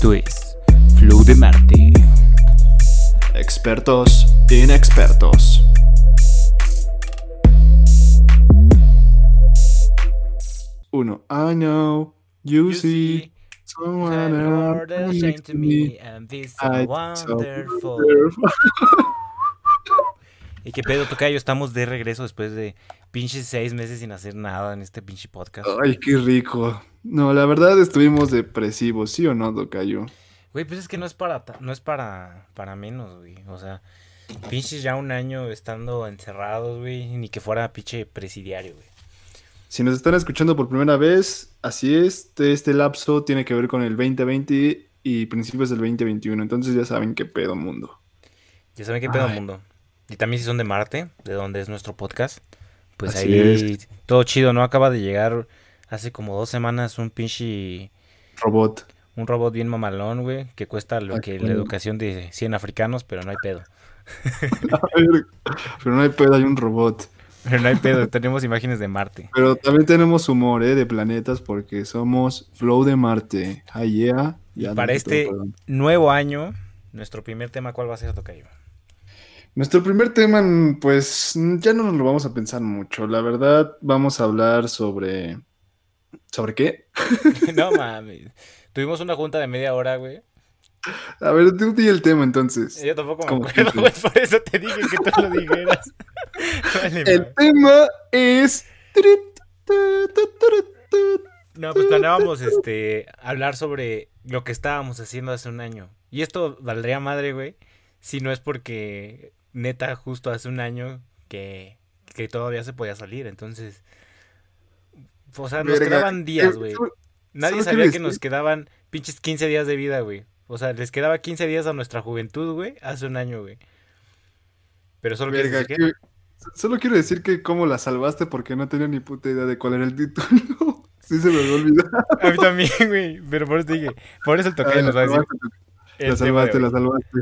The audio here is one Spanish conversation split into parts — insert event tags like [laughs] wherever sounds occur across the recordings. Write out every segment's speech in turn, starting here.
Esto es Flow de Marte. Expertos inexpertos. Uno. I know, you, see, someone else to me. and this I wonderful. [laughs] ¿Y qué pedo, Tocayo? Estamos de regreso después de pinches seis meses sin hacer nada en este pinche podcast. Ay, qué rico. No, la verdad estuvimos depresivos, ¿sí o no, Tocayo? Güey, pues es que no es para, no es para, para menos, güey. O sea, pinches ya un año estando encerrados, güey. Ni que fuera pinche presidiario, güey. Si nos están escuchando por primera vez, así es, este lapso tiene que ver con el 2020 y principios del 2021, entonces ya saben qué pedo mundo. Ya saben qué pedo Ay. mundo. Y también si son de Marte, de donde es nuestro podcast, pues Así ahí todo chido, ¿no? Acaba de llegar hace como dos semanas un pinche, Robot. un robot bien mamalón, güey, que cuesta lo que la educación de 100 africanos, pero no hay pedo. [laughs] Pero no hay pedo, hay un robot. Pero no hay pedo, tenemos imágenes de Marte. Pero también tenemos humor, ¿eh? De planetas porque somos Flow de Marte. Ah, yeah. Para este nuevo año, nuestro primer tema, ¿cuál va a ser, Tocayo? Nuestro primer tema, pues ya no nos lo vamos a pensar mucho. La verdad, vamos a hablar sobre... ¿Sobre qué? [laughs] [laughs] no mames. Tuvimos una junta de media hora, güey. A ver, tú di el tema entonces. Yo tampoco me Como acuerdo, güey, por eso te dije que tú lo dijeras. [laughs] Vale, El tema es... No, pues planeábamos este hablar sobre lo que estábamos haciendo hace un año. Y esto valdría madre, güey, si no es porque neta justo hace un año que, que todavía se podía salir, entonces o sea, nos Verga, quedaban días, güey. Nadie sabía que nos quedaban pinches 15 días de vida, güey. O sea, les quedaba 15 días a nuestra juventud, güey, hace un año, güey. Pero solo Verga, decir que- que- Solo quiero decir que cómo la salvaste porque no tenía ni puta idea de cuál era el título. [laughs] Sí se me había olvidado. [laughs] A mí también, güey, pero por eso te dije, por eso el toque Ah, nos va a decir la salvaste, la salvaste.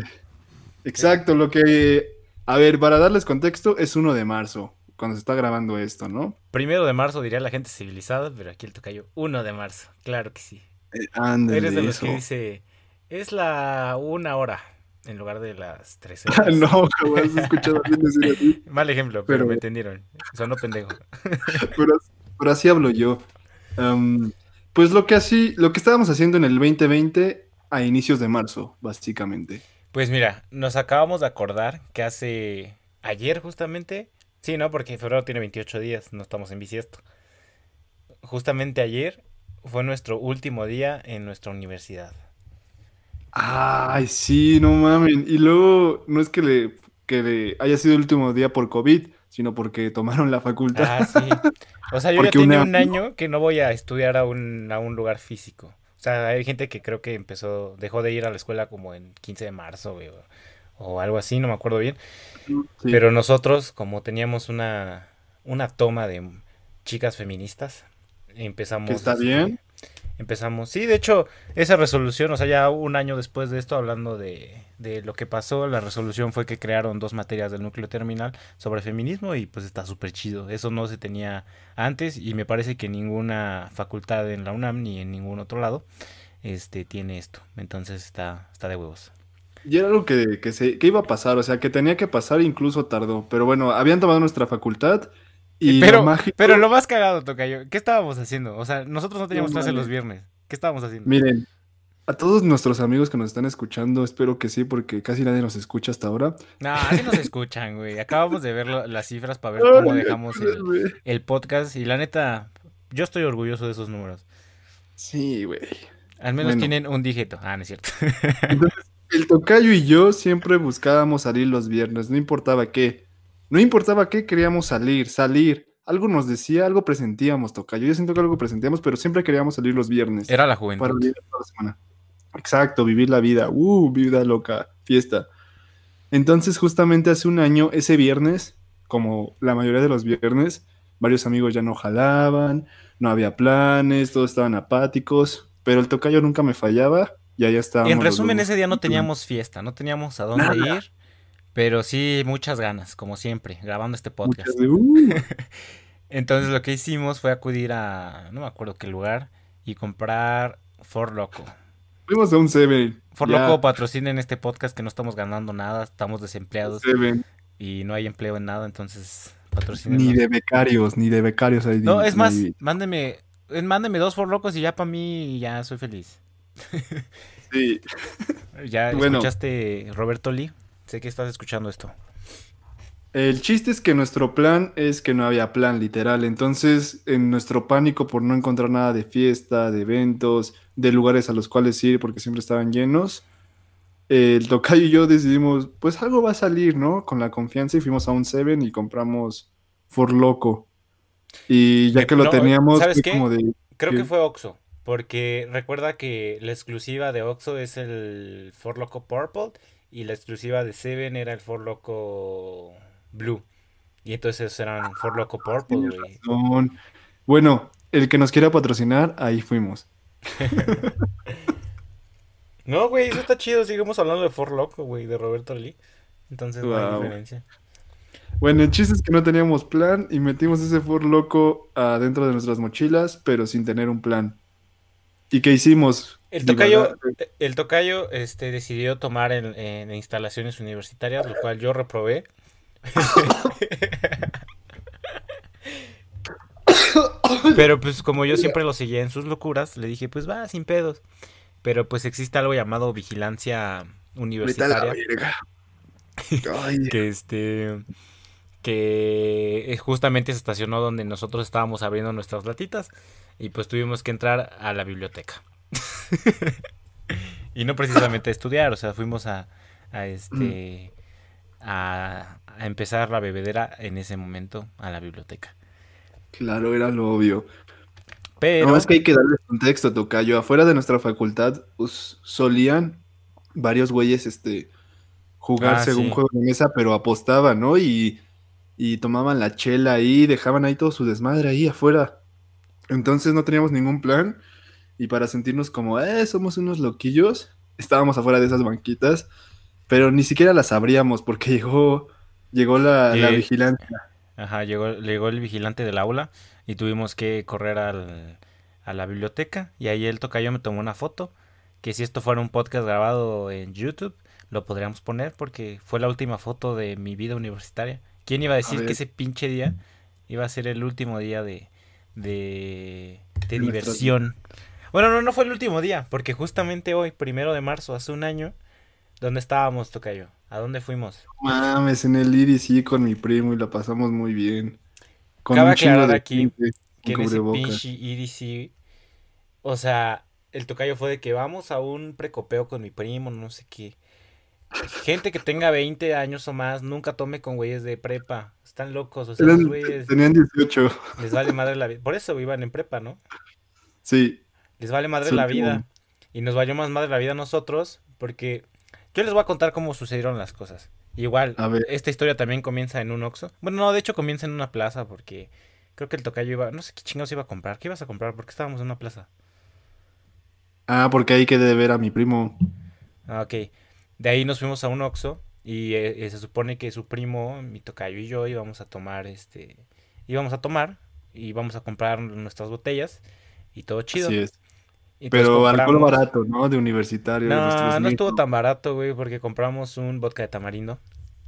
Exacto, lo que... A ver, para darles contexto, es 1 de marzo, cuando se está grabando esto, ¿no? Primero de marzo diría la gente civilizada, pero aquí el tocayo 1 de marzo, claro que sí. Eh, ándale, Eres de los eso. que dice, es la una hora en lugar de las 13 Ah, [laughs] horas. no, jamás he escuchado a alguien decir así, [laughs] Mal ejemplo, pero, Pero- me entendieron. Sonó pendejo. [laughs] pero, pero así hablo yo. Pues lo que así, lo que estábamos haciendo en el 2020 a inicios de marzo, básicamente. Pues mira, nos acabamos de acordar que hace ayer justamente, sí, ¿no? Porque febrero tiene 28 días, no estamos en bisiesto. Justamente ayer fue nuestro último día en nuestra universidad. Ay, sí, no mamen. Y luego, no es que le, que le haya sido el último día por COVID, sino porque tomaron la facultad. Ah, sí. O sea, yo ya tenía una- un año que no voy a estudiar a un, a un lugar físico. O sea, hay gente que creo que empezó, dejó de ir a la escuela como en 15 de marzo, güey, o, o algo así, no me acuerdo bien. Sí. Pero nosotros, como teníamos una, una toma de chicas feministas, empezamos... Que está bien. Empezamos, sí, de hecho, esa resolución, o sea, ya un año después de esto, hablando de, de lo que pasó, la resolución fue que crearon dos materias del núcleo terminal sobre feminismo y pues está súper chido. Eso no se tenía antes y me parece que ninguna facultad en la UNAM ni en ningún otro lado este tiene esto. Entonces está, está de huevos. Y era algo que, que, se, que iba a pasar, o sea, que tenía que pasar, incluso tardó. Pero bueno, habían tomado nuestra facultad y pero, lo mágico- pero lo más cagado, Tocayo, ¿qué estábamos haciendo? O sea, nosotros no teníamos clase los viernes. ¿Qué estábamos haciendo? Miren, a todos nuestros amigos que nos están escuchando, espero que sí, porque casi nadie nos escucha hasta ahora. No, así nos escuchan, güey. Acabamos de ver lo- las cifras para ver [laughs] cómo dejamos el, el podcast y la neta, yo estoy orgulloso de esos números. Sí, güey. Al menos Bueno. tienen un dígito. Ah, no es cierto. El tocayo y yo siempre buscábamos salir los viernes, no importaba qué. No importaba qué, queríamos salir, salir. Algo nos decía, algo presentíamos, tocayo. Yo siento que algo presentíamos, pero siempre queríamos salir los viernes. Era la para juventud. vivir toda la semana. Exacto, vivir la vida. Uh, vida loca, fiesta. Entonces, justamente hace un año, ese viernes, como la mayoría de los viernes, varios amigos ya no jalaban, no había planes, todos estaban apáticos, pero el tocayo nunca me fallaba y allá estábamos. En resumen, ese día no teníamos fiesta, no teníamos a dónde Nada. ir, pero sí muchas ganas, como siempre, grabando este podcast. Uh, [laughs] Entonces lo que hicimos fue acudir a, no me acuerdo qué lugar, y comprar For Loco. Fuimos a un Seven. For Loco patrocinen este podcast que no estamos ganando nada, estamos desempleados Seven. y no hay empleo en nada, entonces Ni de becarios, ni de becarios hay. No, es más, mándeme, mándeme dos For Locos y ya para mí ya soy feliz. Sí. [laughs] ya escuchaste Roberto Lee, sé que estás escuchando esto. El chiste es que nuestro plan es que no había plan, literal. Entonces, en nuestro pánico por no encontrar nada de fiesta, de eventos, de lugares a los cuales ir porque siempre estaban llenos, el tocayo y yo decidimos, pues algo va a salir, ¿no? Con la confianza y fuimos a un Seven y compramos For Loco. Y ya que lo teníamos, ¿sabes qué? Creo que fue Oxo. Porque recuerda que la exclusiva de Oxo es el For Loco Purple y la exclusiva de Seven era el For Loco Blue. Y entonces eran For Loco Purple, güey. Bueno, el que nos quiera patrocinar, ahí fuimos. [laughs] no, güey, eso está chido. Sigamos hablando de For Loco, güey, de Roberto Lee. Entonces no hay diferencia. Bueno, el chiste es que no teníamos plan y metimos ese For Loco adentro de nuestras mochilas, pero sin tener un plan. ¿Y qué hicimos? El tocayo, el tocayo este, decidió tomar en instalaciones universitarias, lo cual yo reprobé. [laughs] Pero pues como yo siempre lo seguía en sus locuras, le dije, pues va, sin pedos. Pero pues existe algo llamado vigilancia universitaria. [laughs] que este que justamente se estacionó donde nosotros estábamos abriendo nuestras latitas y pues tuvimos que entrar a la biblioteca. [laughs] y no precisamente a estudiar, o sea, fuimos a, a este a, empezar la bebedera en ese momento a la biblioteca. Claro, era lo obvio. Pero... No, es que hay que darle contexto, Tocayo. Afuera de nuestra facultad pues, solían varios güeyes este, jugar ah, según juego de mesa, pero apostaban, ¿no? Y, y tomaban la chela ahí, dejaban ahí todo su desmadre ahí afuera. Entonces no teníamos ningún plan y para sentirnos como, eh, somos unos loquillos, estábamos afuera de esas banquitas pero ni siquiera las abríamos porque [laughs] llegó, llegó la, vigilancia. Ajá, llegó, llegó el vigilante del aula y tuvimos que correr al, a la biblioteca y ahí el tocayo me tomó una foto, que si esto fuera un podcast grabado en YouTube, lo podríamos poner porque fue la última foto de mi vida universitaria. ¿Quién iba a decir que ese pinche día iba a ser el último día de, de, de diversión? Bueno, no, no fue el último día, porque justamente hoy, primero de marzo, hace un año, ¿Dónde estábamos, Tocayo? ¿A dónde fuimos? Mames, en el IDC con mi primo y la pasamos muy bien. Con Cabe aclarar aquí que en ese pinche IDC, o sea, el Tocayo fue de que vamos a un precopeo con mi primo, no sé qué. Gente que tenga 20 años o más, nunca tome con güeyes de prepa. Están locos, o sea, los güeyes... Tenían 18. Les vale madre la vida. Por eso iban en prepa, ¿no? Sí. Les vale madre la vida. Y nos valió más madre la vida a nosotros, porque yo les voy a contar cómo sucedieron las cosas. Igual, esta historia también comienza en un Oxxo. Bueno, no, de hecho comienza en una plaza porque creo que el tocayo iba... No sé qué chingados iba a comprar. ¿Qué ibas a comprar? Porque estábamos en una plaza. Ah, porque ahí quedé de ver a mi primo. Ah, ok. De ahí nos fuimos a un Oxxo y eh, eh, se supone que su primo, mi tocayo y yo íbamos a tomar este... Íbamos a tomar y íbamos a comprar nuestras botellas y todo chido. Así es. Pero alcohol barato, ¿no? De universitario. No, no estuvo tan barato, güey, porque compramos un vodka de tamarindo,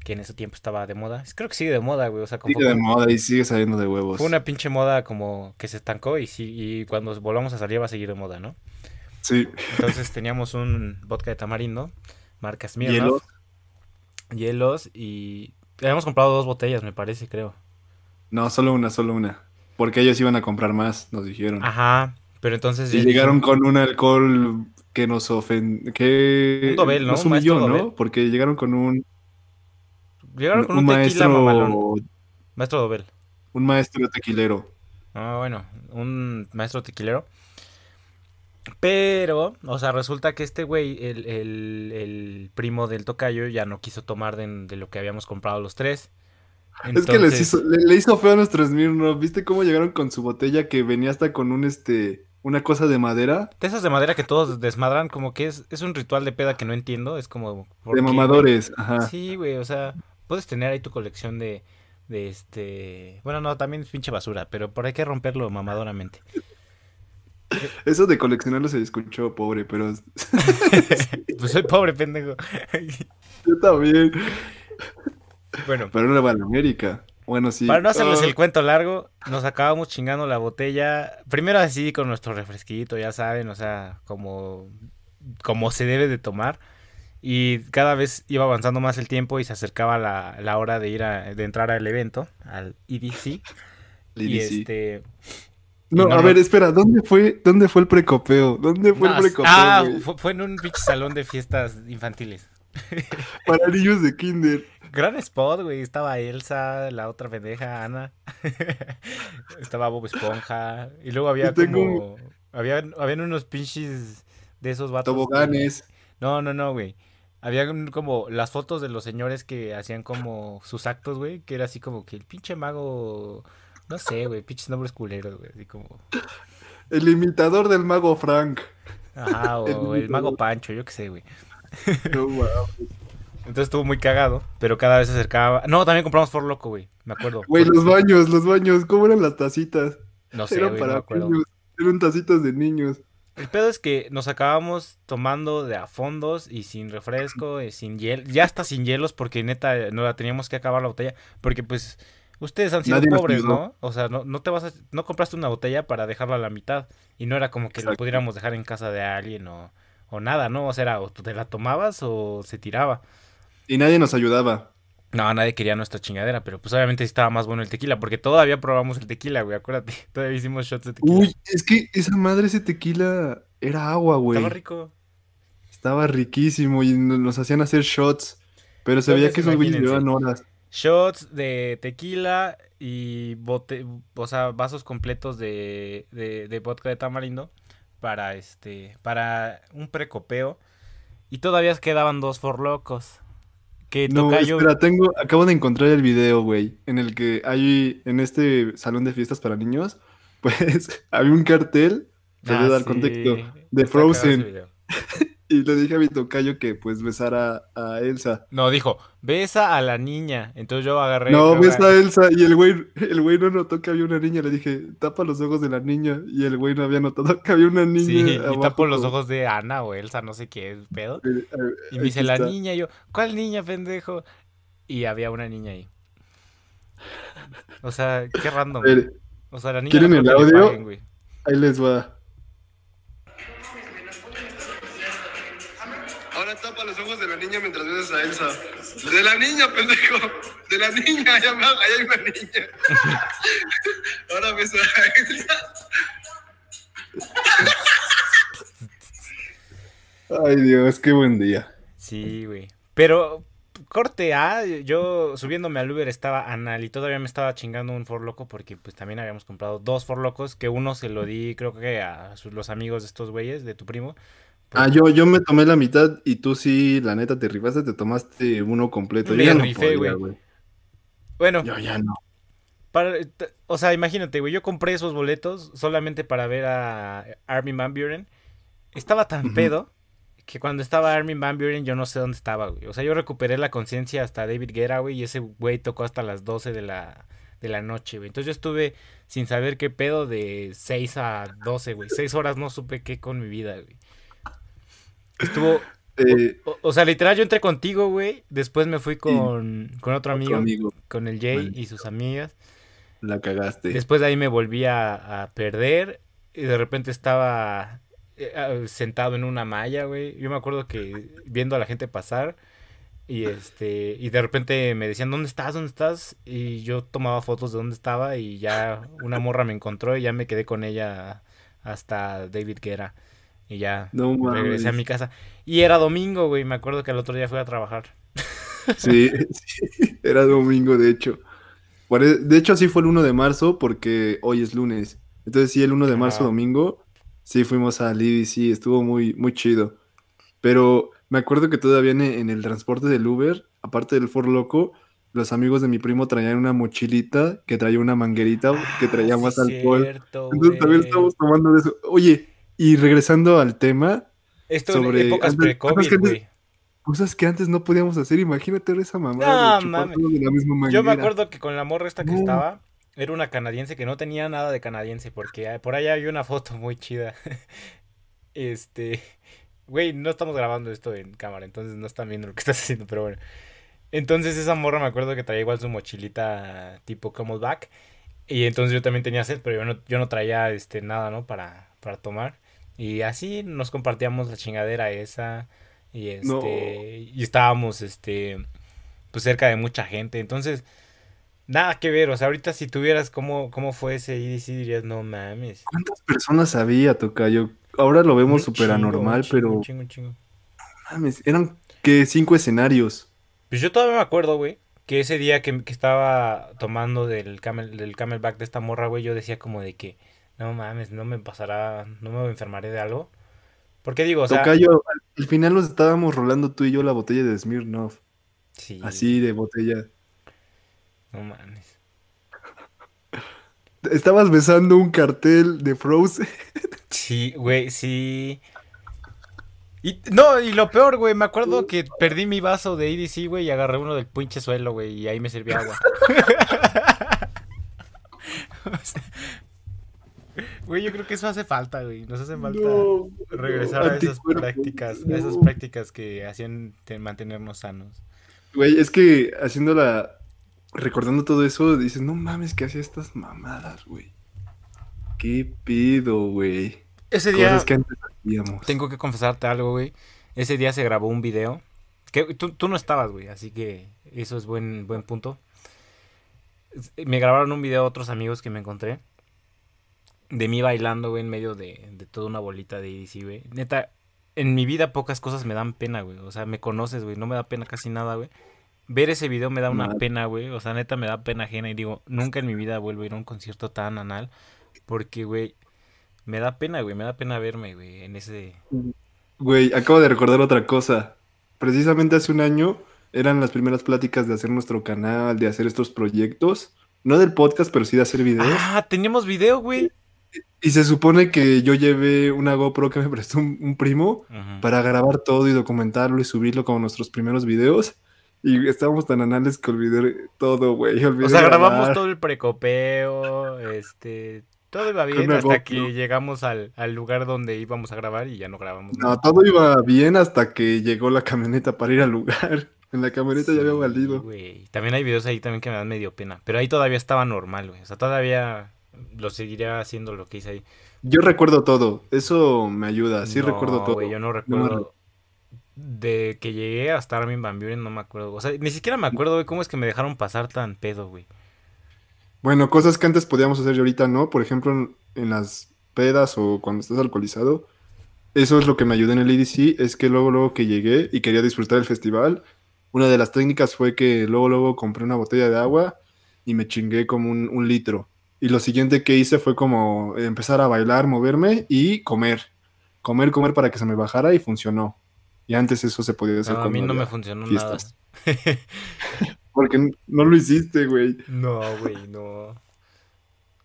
que en ese tiempo estaba de moda. Creo que sigue de moda, güey. O sea, sigue de moda y sigue saliendo de huevos. Fue una pinche moda como que se estancó y, sí, y cuando volvamos a salir va a seguir de moda, ¿no? Sí. Entonces teníamos un vodka de tamarindo, marcas Hielos. Hielos y... Habíamos comprado dos botellas, me parece, creo. No, solo una, solo una. Porque ellos iban a comprar más, nos dijeron. Ajá, pero entonces. Y llegaron con un alcohol que nos ofendió. Que un dobel, ¿no? Nos humilló, ¿no? Porque llegaron con un. Llegaron con un, maestro, mamalón. Maestro dobel. Un maestro tequilero. Ah, bueno, un maestro tequilero. Pero, o sea, resulta que este güey, el, el, el primo del tocayo, ya no quiso tomar de, de, lo que habíamos comprado los tres. Es que les hizo, le, hizo feo a nuestros Smirnoff. ¿Viste cómo llegaron con su botella que venía hasta con un este una cosa de madera. De esas de madera que todos desmadran, como que es, es un ritual de peda que no entiendo. Es como. De mamadores, ajá. Sí, güey, o sea, puedes tener ahí tu colección de, de este. Bueno, no, también es pinche basura, pero por hay que romperlo mamadoramente. [laughs] Eso de coleccionarlo se escuchó pobre, pero [laughs] pues soy pobre, pendejo. [laughs] yo también. Bueno, Pero no le va a la América. Bueno, sí. para no hacerles Ah, el cuento largo, nos acabamos chingando la botella. Primero así con nuestro refresquito, ya saben, o sea, como, como se debe de tomar. Y cada vez iba avanzando más el tiempo y se acercaba la, la hora de ir a, de entrar al evento, al EDC. [laughs] Y Lili, sí. este. No, no, a ver, espera, ¿dónde fue, dónde fue el precopeo? ¿Dónde fue no, el precopeo? ah, fue, fue en un pinche salón de fiestas infantiles. [laughs] Para niños de kinder. Gran spot, güey. Estaba Elsa, la otra pendeja, Ana. [laughs] Estaba Bob Esponja. Y luego había como. Había, habían unos pinches de esos vatos. que- Toboganes. No, no, no, güey. Había un- como las fotos de los señores que hacían como sus actos, güey. Que era así como que el pinche mago. No sé, güey. Pinches nombres culeros, güey. Así como. El imitador del mago Frank. Ajá, [laughs] o El el mago. Pancho, yo qué sé, güey. No, [laughs] mames. Entonces estuvo muy cagado, pero cada vez se acercaba. No, también compramos For Loco, güey. Me acuerdo. [laughs] Güey, los baños, los baños, ¿cómo eran las tacitas? No sé, Eran güey, no me para acuerdo. niños, eran tacitas de niños. El pedo es que nos acabamos tomando de a fondos y sin refresco, y sin hielo, ya hasta sin hielos porque neta no la teníamos que acabar la botella porque pues ustedes han sido Nadie pobres. ¿no? O sea, no, no te vas a, no compraste una botella para dejarla a la mitad y no era como que la pudiéramos dejar en casa de alguien o, o nada, ¿no? O sea, era o te la tomabas o se tiraba. Y nadie nos ayudaba. No, nadie quería nuestra chingadera, pero pues obviamente sí estaba más bueno el tequila porque todavía probamos el tequila, güey, acuérdate, [laughs] todavía hicimos shots de tequila. Uy, es que esa madre, ese tequila, era agua, güey. Estaba rico. Estaba riquísimo y no- nos hacían hacer shots. Pero se veía que esos güeyes llevaban horas. Shots de tequila y bote, o sea, vasos completos de, de, de vodka de tamarindo para este, para un precopeo. Y todavía quedaban dos forlocos. Que No, tocayo. espera, tengo, acabo de encontrar el video, güey, en el que hay, en este salón de fiestas para niños, [laughs] pues había un cartel, te voy a Ah, dar sí, contexto, de Frozen. [laughs] y le dije a mi tocayo que pues besara a Elsa. No, dijo, besa a la niña. Entonces yo agarré. No, besa a Elsa, y el güey, el güey no notó que había una niña, le dije, tapa los ojos de la niña, y el güey no había notado que había una niña Sí, y abajo tapo los ojos de Ana o Elsa, no sé qué pedo. Eh, eh, Y me dice la está. niña, y yo, ¿cuál niña, pendejo? Y había una niña ahí. O sea, qué random. Ver, O sea, la niña ¿quieren no el audio? paguen, güey. ahí les va. Los ojos de la niña mientras besas a Elsa. De la niña, pendejo. De la niña, allá hay una niña. [laughs] Ahora besa a Elsa. Ay, Dios, qué buen día. Sí, güey. Pero, corte A, yo subiéndome al Uber estaba anal y todavía me estaba chingando un For Loco porque pues también habíamos comprado dos For Locos, que uno se lo di creo que a sus- los amigos de estos güeyes, de tu primo. Ah, yo, yo me tomé la mitad y tú sí, la neta, te rifaste, te tomaste uno completo. Me Yo ya no rifé, güey. Bueno, Yo ya no. Para, o sea, imagínate, güey, yo compré esos boletos solamente para ver a Armin Van Buren. Estaba tan pedo que cuando estaba Armin Van Buren yo no sé dónde estaba, güey. O sea, yo recuperé la conciencia hasta David Guerra, güey, y ese güey tocó hasta las 12 de la, de la noche, güey. Entonces yo estuve sin saber qué pedo de 6 a 12, güey. 6 horas no supe qué con mi vida, güey. Estuvo, Eh, o, o sea, literal yo entré contigo, güey. Después me fui con, con otro amigo, otro amigo, con el Jay y sus amigas. la cagaste. Después de ahí me volví a, a perder y de repente estaba eh, ah, sentado en una malla, güey. Yo me acuerdo que viendo a la gente pasar y este y de repente me decían, "¿Dónde estás? ¿Dónde estás?" Y yo tomaba fotos de dónde estaba y ya una morra me encontró y ya me quedé con ella hasta David Guerra y ya No regresé a mi casa. Y era domingo, güey, me acuerdo que el otro día fui a trabajar. [laughs] Sí, sí, [laughs] era domingo, de hecho. E- De hecho, sí fue el 1 de marzo porque hoy es lunes. Entonces, sí, el 1 de marzo, domingo, sí fuimos al IDC, estuvo muy, muy chido. Pero me acuerdo que todavía en, en el transporte del Uber, aparte del For Loco, los amigos de mi primo traían una mochilita que traía una manguerita que traía Ah, sí, más alcohol. cierto, Entonces también estamos tomando de eso. Oye, y regresando al tema, Esto sobre- épocas pre-COVID, güey. cosas que antes no podíamos hacer. Imagínate esa mamada No, mames. todo de la misma Yo me acuerdo que con la morra esta que No. estaba, era una canadiense que no tenía nada de canadiense, porque por allá hay una foto muy chida. [laughs] Este, güey, no estamos grabando esto en cámara, entonces no están viendo lo que [laughs] estás haciendo, pero bueno. Entonces esa morra me acuerdo que traía igual su mochilita tipo camelback. Y entonces yo también tenía sed, pero yo no, yo no traía este, nada, ¿no? Para, para tomar. Y así nos compartíamos la chingadera esa. Y este. Y estábamos, este. Pues cerca de mucha gente. Entonces, nada que ver. O sea, ahorita si tuvieras cómo, cómo fue ese IDC, dirías, no mames. ¿Cuántas personas había, Tocayo? Ahora lo vemos súper anormal, pero. Un chingo, un chingo. No mames, eran que cinco escenarios. Pues yo todavía me acuerdo, güey, que ese día que, que estaba tomando del, camel, del camelback de esta morra, güey, yo decía como de que, no mames, no me pasará, no me enfermaré de algo. Porque digo, o sea, Tocayo, al final nos estábamos rolando tú y yo la botella de Smirnoff. sí, Así de botella. no mames. [laughs] Estabas besando un cartel de Frozen. [laughs] Sí, güey, sí. Y, no, y lo peor, güey, me acuerdo que perdí mi vaso de EDC, güey, y agarré uno del pinche suelo, güey, y ahí me servía agua. [laughs] O sea, Güey, yo creo que eso hace falta, güey. Nos hace falta No, regresar a esas prácticas, a esas prácticas que hacían te- mantenernos sanos. Güey, es que haciéndola, recordando todo eso, dices, no mames, que hacía estas mamadas, güey. ¿Qué pido, güey? Ese día, Cosas que antes hacíamos. tengo que confesarte algo, güey. Ese día se grabó un video. Que tú, tú no estabas, güey, así que eso es buen, buen punto. Me grabaron un video otros amigos que me encontré. De mí bailando, güey, en medio de, de toda una bolita de EDC, güey. Neta, en mi vida pocas cosas me dan pena, güey. O sea, me conoces, güey. No me da pena casi nada, güey. Ver ese video me da una pena, güey. O sea, neta me da pena ajena. Y digo, nunca en mi vida vuelvo a ir a un concierto tan anal. Porque, güey, me da pena, güey. Me da pena verme, güey, en ese... Güey, acabo de recordar otra cosa. Precisamente hace un año eran las primeras pláticas de hacer nuestro canal, de hacer estos proyectos. No del podcast, pero sí de hacer videos. Ah, teníamos video, güey. Y se supone que yo llevé una GoPro que me prestó un, un primo para grabar todo y documentarlo y subirlo como nuestros primeros videos. Y estábamos tan anales que olvidé todo, güey. O sea, grabamos grabar. todo el precopeo, este... Todo iba bien hasta GoPro. que llegamos al, al lugar donde íbamos a grabar y ya no grabamos No, nada. todo iba bien hasta que llegó la camioneta para ir al lugar. [laughs] En la camioneta ya había Sí, valido. güey. También hay videos ahí también que me dan medio pena. Pero ahí todavía estaba normal, güey. O sea, todavía lo seguiría haciendo lo que hice ahí. Yo recuerdo todo. Eso me ayuda. Sí No, recuerdo todo. güey, yo no recuerdo. De que llegué hasta Armin Van Buren, no me acuerdo. O sea, ni siquiera me acuerdo, güey, cómo es que me dejaron pasar tan pedo, güey. Bueno, cosas que antes podíamos hacer y ahorita no. Por ejemplo, en, en las pedas o cuando estás alcoholizado. Eso es lo que me ayudó en el EDC. Es que luego, luego que llegué y quería disfrutar el festival, una de las técnicas fue que luego, luego compré una botella de agua y me chingué como un, un litro. Y lo siguiente que hice fue como empezar a bailar, moverme y comer. Comer, comer para que se me bajara y funcionó. Y antes eso se podía hacer No, a mí no me funcionó fiestas. nada. [laughs] Porque no lo hiciste, güey. No, güey, no.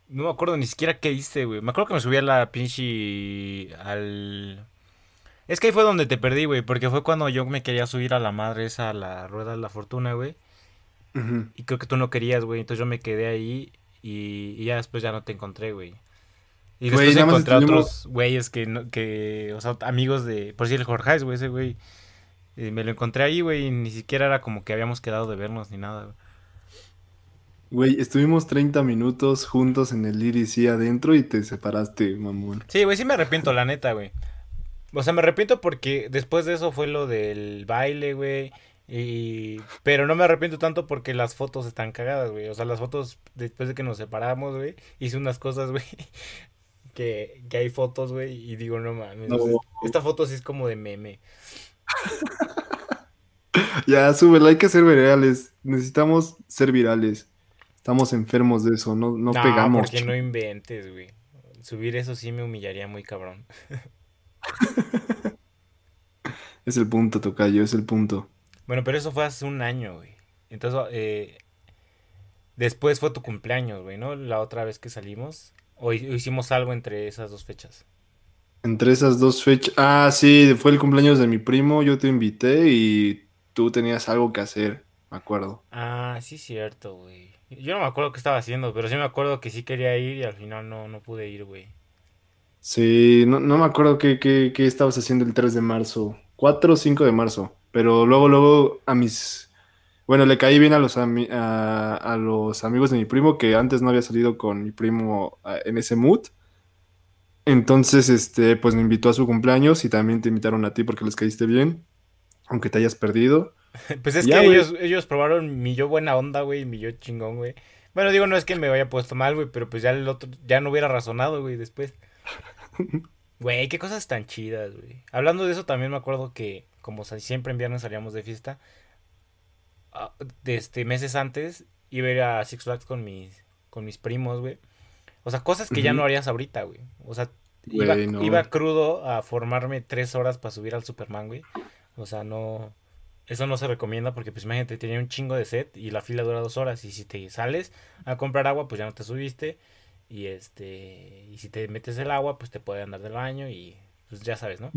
No me acuerdo ni siquiera qué hice, güey. Me acuerdo que me subí a la pinche. al. Es que ahí fue donde te perdí, güey. Porque fue cuando yo me quería subir a la madre esa, a la rueda de la fortuna, güey. Y creo que tú no querías, güey. Entonces yo me quedé ahí y, y ya después ya no te encontré, güey. Y después encontré a otros güeyes que, no- que, o sea, amigos de, por decir el Jorge, güey, ese güey. Y me lo encontré ahí, güey, y ni siquiera era como que habíamos quedado de vernos ni nada, güey. Güey, estuvimos 30 minutos juntos en el IRC adentro y te separaste, mamón. Sí, güey, sí me arrepiento, la neta, güey. O sea, me arrepiento porque después de eso fue lo del baile, güey. Y... Pero no me arrepiento tanto porque las fotos están cagadas, güey. O sea, las fotos después de que nos separamos, güey. Hice unas cosas, güey. [laughs] Que, que hay fotos, güey. Y digo, no mames. No. esta foto sí es como de meme. [laughs] Ya, súbela, hay que ser virales. Necesitamos ser virales. Estamos enfermos de eso, no, no, pegamos. porque no inventes, güey. Subir eso sí me humillaría muy cabrón. [laughs] Es el punto, Tocayo, es el punto. Bueno, pero eso fue hace un año, güey. Entonces, eh, después fue tu cumpleaños, güey, ¿no? La otra vez que salimos. O hi- o hicimos algo entre esas dos fechas. Entre esas dos fechas. Ah, sí, fue el cumpleaños de mi primo, yo te invité y tú tenías algo que hacer. me acuerdo. Ah, sí, cierto, güey. Yo no me acuerdo qué estaba haciendo, pero sí me acuerdo que sí quería ir y al final no, no pude ir, güey. Sí, no, no me acuerdo qué, qué, qué estabas haciendo el 3 de marzo. 4 o 5 de marzo. Pero luego, luego a mis... Bueno, le caí bien a los, ami- a, a los amigos de mi primo, que antes no había salido con mi primo ah, en ese mood. Entonces, este, pues me invitó a su cumpleaños y también te invitaron a ti porque les caíste bien, aunque te hayas perdido. [laughs] Pues es Ya, que ellos, ellos probaron mi yo buena onda, güey, mi yo chingón, güey. Bueno, digo, no es que me haya puesto mal, güey, pero pues ya el otro, ya no hubiera razonado, güey, después. [laughs] Güey, qué cosas tan chidas, güey. Hablando de eso, también me acuerdo que, como siempre en viernes salíamos de fiesta, ah, desde meses antes iba a ir a Six Flags con mis, con mis primos, güey. O sea, cosas que ya no harías ahorita, güey. O sea, iba, no. iba crudo a formarme tres horas para subir al Superman, güey. O sea, no... Eso no se recomienda porque, pues, imagínate, tenía un chingo de set y la fila dura dos horas. Y si te sales a comprar agua, pues ya no te subiste. Y este... Y si te metes el agua, pues te puede andar del baño y... Pues ya sabes, ¿no?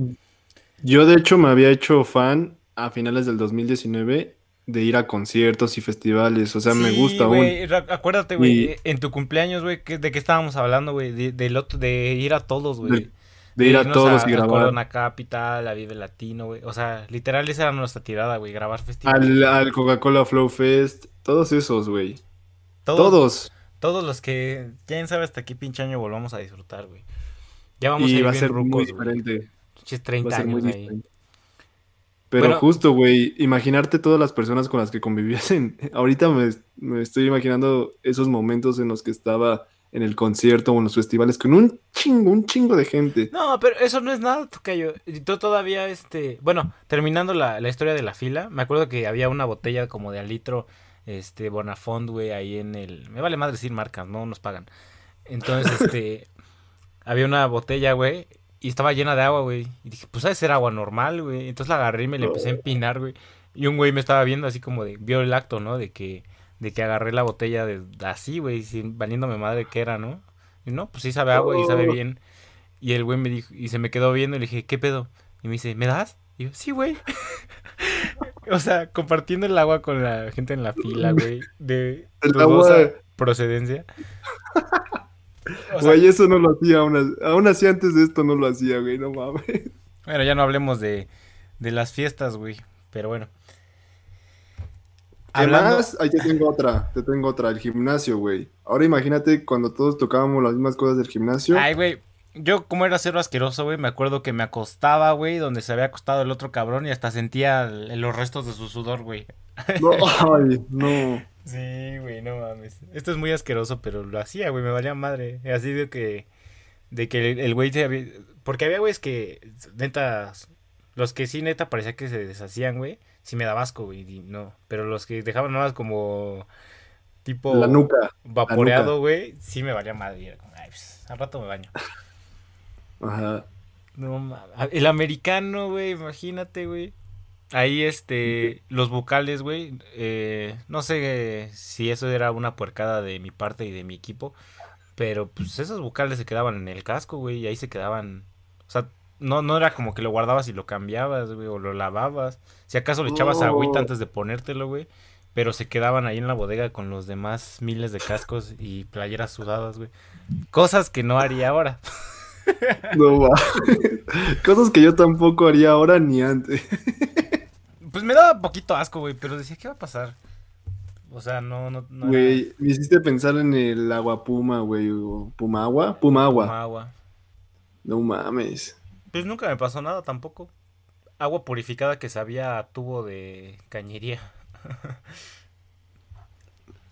Yo, de hecho, me había hecho fan a finales del 2019 de ir a conciertos y festivales. O sea, me gusta aún. güey, ra- acuérdate, güey, Y- eh, en tu cumpleaños, güey, ¿de qué estábamos hablando, güey? De, otro- de ir a todos, güey. De- de ir a todos y a grabar. Corona Capital, a Vive Latino, güey. O sea, literal esa era nuestra tirada, güey, grabar festivales. Al, al Coca-Cola Flow Fest, todos esos, güey. Todos, Todos. todos los que, quién sabe hasta qué pinche año volvamos a disfrutar, güey. Ya vamos a Y ir va a bien ser muy rucos, güey. diferente. Va 30 a ser muy años ahí. diferente. Pero Bueno. justo, güey, imaginarte todas las personas con las que convivías en... Ahorita me, me estoy imaginando esos momentos en los que estaba en el concierto o en los festivales con un chingo, un chingo de gente. No, pero eso no es nada, Tocayo. Y Tú todavía, este... Bueno, terminando la, la historia de la fila, me acuerdo que había una botella como de al litro, este, Bonafont, güey, ahí en el... Me vale más decir marcas, no nos pagan. Entonces, este... [laughs] había una botella, güey, y estaba llena de agua, güey. Y dije, pues ha de ser agua normal, güey. Entonces la agarré y me la empecé a empinar, güey. Y un güey me estaba viendo así como de... Vio el acto, ¿no? De que... De que agarré la botella de así, güey, sin valiéndome madre que era, ¿no? Y no, pues sí sabe agua y sabe Oh. bien. Y el güey me dijo, y se me quedó viendo y le dije, ¿qué pedo? Y me dice, ¿me das? Y yo, sí, güey. [laughs] o sea, compartiendo el agua con la gente en la fila, [laughs] güey, de El dudosa agua- procedencia. O sea, Güey, eso no lo hacía aún, aún así antes de esto no lo hacía, güey, no mames. bueno, ya no hablemos de, de las fiestas, güey, pero bueno. ¿Qué Hablando- más? Ahí te tengo otra, te tengo otra, el gimnasio, güey. Ahora imagínate cuando todos tocábamos las mismas cosas del gimnasio. Ay, güey, yo como era cero asqueroso, güey, me acuerdo que me acostaba, güey, donde se había acostado el otro cabrón y hasta sentía el- los restos de su sudor, güey. No, [laughs] ay, no. Sí, güey, no mames. Esto es muy asqueroso, pero lo hacía, güey, me valía madre. Así de que, de que el- güey se había... Porque había güeyes que, neta, los que sí, neta, parecía que se deshacían, güey, sí me daba asco, güey, y no. Pero los que dejaban nada más como, tipo, La nuca. vaporeado, güey, sí me valía madre. y era como, ay, pues, al rato me baño. [laughs] Ajá. No mames. El americano, güey, imagínate, güey. Ahí, este, los vocales, güey. eh, no sé si eso era una puercada de mi parte y de mi equipo. Pero, pues, esos vocales se quedaban en el casco, güey. Y ahí se quedaban. O sea, no, no era como que lo guardabas y lo cambiabas, güey. O lo lavabas. Si acaso le echabas Oh. agüita antes de ponértelo, güey. Pero se quedaban ahí en la bodega con los demás miles de cascos y playeras sudadas, güey. Cosas que no haría ahora. [laughs] No va. [laughs] Cosas que yo tampoco haría ahora ni antes. [laughs] Pues me daba poquito asco, güey, pero decía, ¿qué va a pasar? O sea, no, no, no. era Güey, me hiciste pensar en el agua puma, güey. Puma agua. Puma agua. como agua. No mames. Pues nunca me pasó nada tampoco. Agua purificada que sabía a tubo de cañería. [laughs]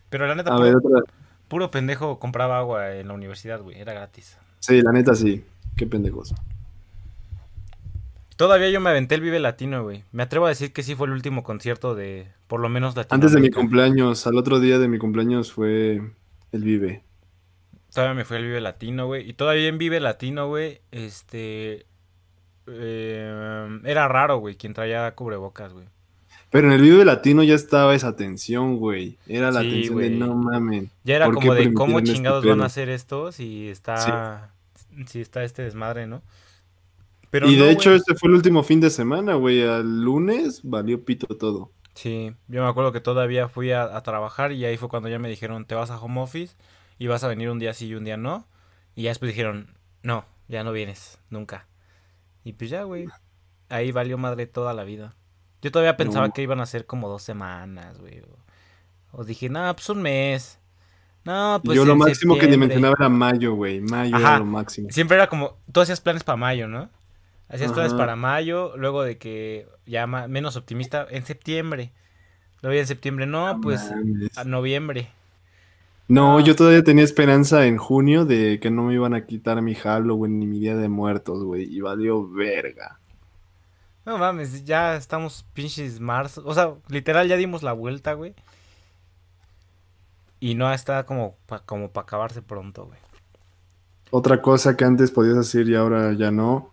pero la neta, A puro, ver, otra. puro pendejo compraba agua en la universidad, güey, era gratis. Sí, la neta sí. Qué pendejos. Todavía yo me aventé el Vive Latino, güey. Me atrevo a decir que sí fue el último concierto de, por lo menos Antes de mi cumpleaños, al otro día de mi cumpleaños fue el Vive. Todavía me fue el Vive Latino, güey. Y todavía en Vive Latino, güey, este... eh, era raro, güey, quien traía cubrebocas, güey. Pero en el Vive Latino ya estaba esa tensión, güey. Era la Sí, tensión de güey. no mamen. Ya era ¿Por qué como de cómo este chingados van a hacer esto si está... Si está este desmadre, ¿no? Pero y no, de hecho, güey. este fue el último fin de semana, güey. Al lunes valió pito todo. Sí, yo me acuerdo que todavía fui a, a trabajar y ahí fue cuando ya me dijeron, te vas a home office y vas a venir un día sí y un día no. Y ya después dijeron, no, ya no vienes, nunca. Y pues ya, güey, ahí valió madre toda la vida. Yo todavía pensaba No. que iban a ser como dos semanas, güey. O, o dije, no, pues un mes. No, pues Yo lo máximo que septiembre". dimensionaba era mayo, güey. Mayo Ajá. era lo máximo. Siempre era como, tú hacías planes para mayo, ¿no? Hacías planes para mayo, luego de que ya menos optimista, en septiembre. Luego ya en septiembre, no, pues mames. a noviembre. No, Ah. yo todavía tenía esperanza en junio de que no me iban a quitar mi Halloween ni mi Día de Muertos, güey. Y valió verga. No mames, ya estamos pinches marzo. O sea, literal ya dimos la vuelta, güey. Y no está como para como pa acabarse pronto, güey. Otra cosa que antes podías hacer y ahora ya no.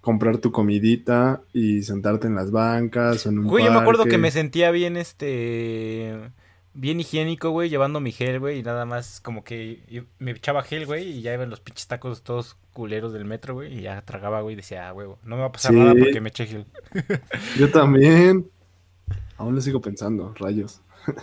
Comprar tu comidita y sentarte en las bancas o en un Güey, yo me acuerdo que me sentía bien, este... Bien higiénico, güey, llevando mi gel, güey, y nada más como que me echaba gel, güey, y ya iban los pinches tacos todos culeros del metro, güey, y ya tragaba, güey, y decía, ah, huevo, no me va a pasar Sí. nada porque me eché gel. [laughs] Yo también. Aún lo sigo pensando, rayos. [laughs]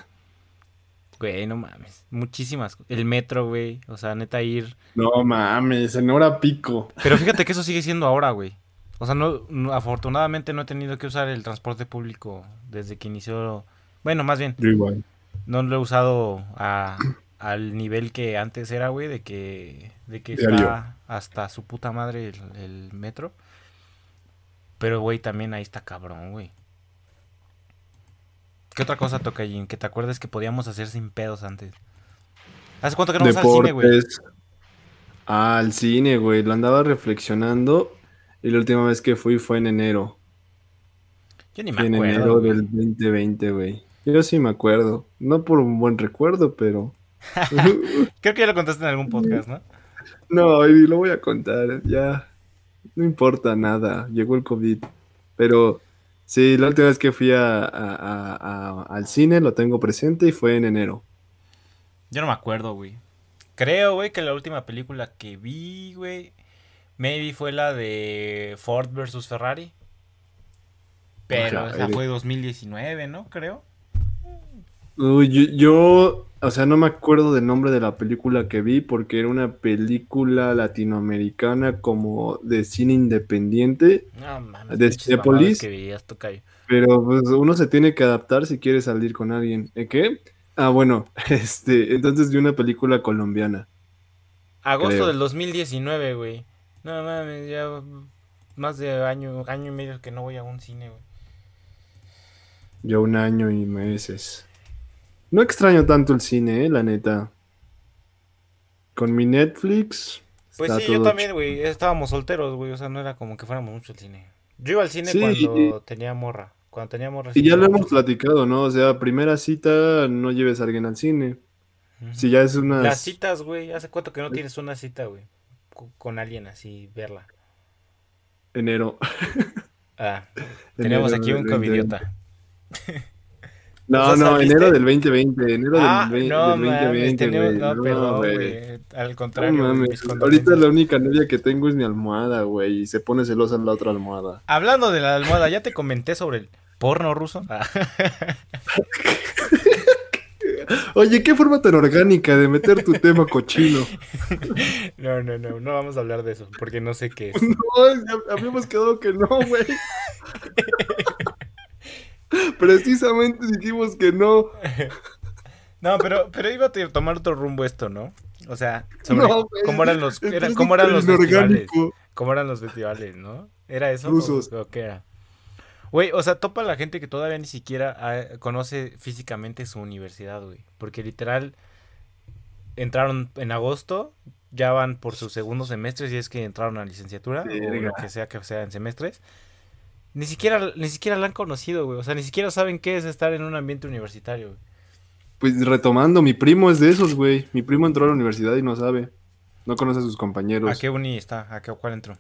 Güey, no mames, muchísimas. El metro, güey, o sea, neta ir... No mames, en hora pico. Pero fíjate que eso sigue siendo ahora, güey. O sea, no, no- afortunadamente no he tenido que usar el transporte público desde que inició. Bueno, más bien, Yo igual. no lo he usado a- al nivel que antes era, güey, de que, de que Diario. está hasta su puta madre el, el metro. Pero, güey, también ahí está cabrón, güey. ¿Qué otra cosa toca, Jin? Que te acuerdes que podíamos hacer sin pedos antes. ¿Hace cuánto que no vamos al cine, güey? Al cine, güey. Lo andaba reflexionando. Y la última vez que fui fue en enero. Yo ni me en acuerdo. enero güey. del 2020, güey. Yo sí me acuerdo. No por un buen recuerdo, pero. [laughs] Creo que ya lo contaste en algún podcast, ¿no? [laughs] no, lo voy a contar. Ya. No importa nada. Llegó el COVID. Pero sí, la última vez que fui a- a- a- a- al cine lo tengo presente y fue en enero. Yo no me acuerdo, güey. Creo, güey, que la última película que vi, güey, maybe fue la de Ford versus Ferrari. Pero Ajá, esa fue 2019, ¿no? Creo. Uy, yo, yo, o sea, no me acuerdo del nombre de la película que vi porque era una película latinoamericana como de cine independiente, No mames, ¿De tocayo. pero pues uno se tiene que adaptar si quiere salir con alguien. ¿Eh, ¿Qué? Ah, bueno, [laughs] este, entonces vi una película colombiana. Agosto Creo. del 2019, güey. No mames, ya más de año, año y medio que no voy a un cine, güey. Yo un año y meses. No extraño tanto el cine, eh, la neta. Con mi Netflix. Pues sí, yo también, güey. Estábamos solteros, güey. O sea, no era como que fuéramos mucho al cine. Yo iba al cine Sí, cuando tenía morra. Cuando tenía morra. Y ya lo hemos platicado, ¿no? O sea, primera cita, no lleves a alguien al cine. Si ya es una... Las citas, güey. ¿Hace cuánto que no tienes una cita, güey? Co- Con alguien así, verla. Enero. Ah, [laughs] tenemos Enero aquí un del 2020. covidiota. [laughs] No, no, enero del 2020. Enero Ah, del, ve- no del mames, 2020, tenemos... güey. No, No, perdón, güey. Al No contrario, güey, mames. Ahorita la única novia que tengo es mi almohada, güey. Y se pone celosa en la otra almohada. Hablando de la almohada, ¿ya te comenté sobre el porno ruso? Ah. [laughs] Oye, qué forma tan orgánica de meter tu tema cochino. [laughs] No, no, no, no vamos a hablar de eso, porque no sé qué es. No, habíamos quedado que no, güey. [laughs] Precisamente dijimos que no. No, pero, pero iba a tomar otro rumbo esto, ¿no? O sea, sobre No, cómo eran los, era- cómo eran los festivales. ¿Cómo eran los festivales, no? ¿Era eso? Rusos. ¿O, o qué era? Güey, o sea, topa la gente que todavía ni siquiera ah, conoce físicamente su universidad, güey. Porque literal entraron en agosto, ya van por su segundo semestre, si es que entraron a licenciatura, o Verga. lo que sea que sea en semestres. Ni siquiera, ni siquiera la han conocido, güey. O sea, ni siquiera saben qué es estar en un ambiente universitario, güey. Pues retomando, mi primo es de esos, güey. Mi primo entró a la universidad y no sabe. No conoce a sus compañeros. ¿A qué uni está? ¿A qué cuál entró?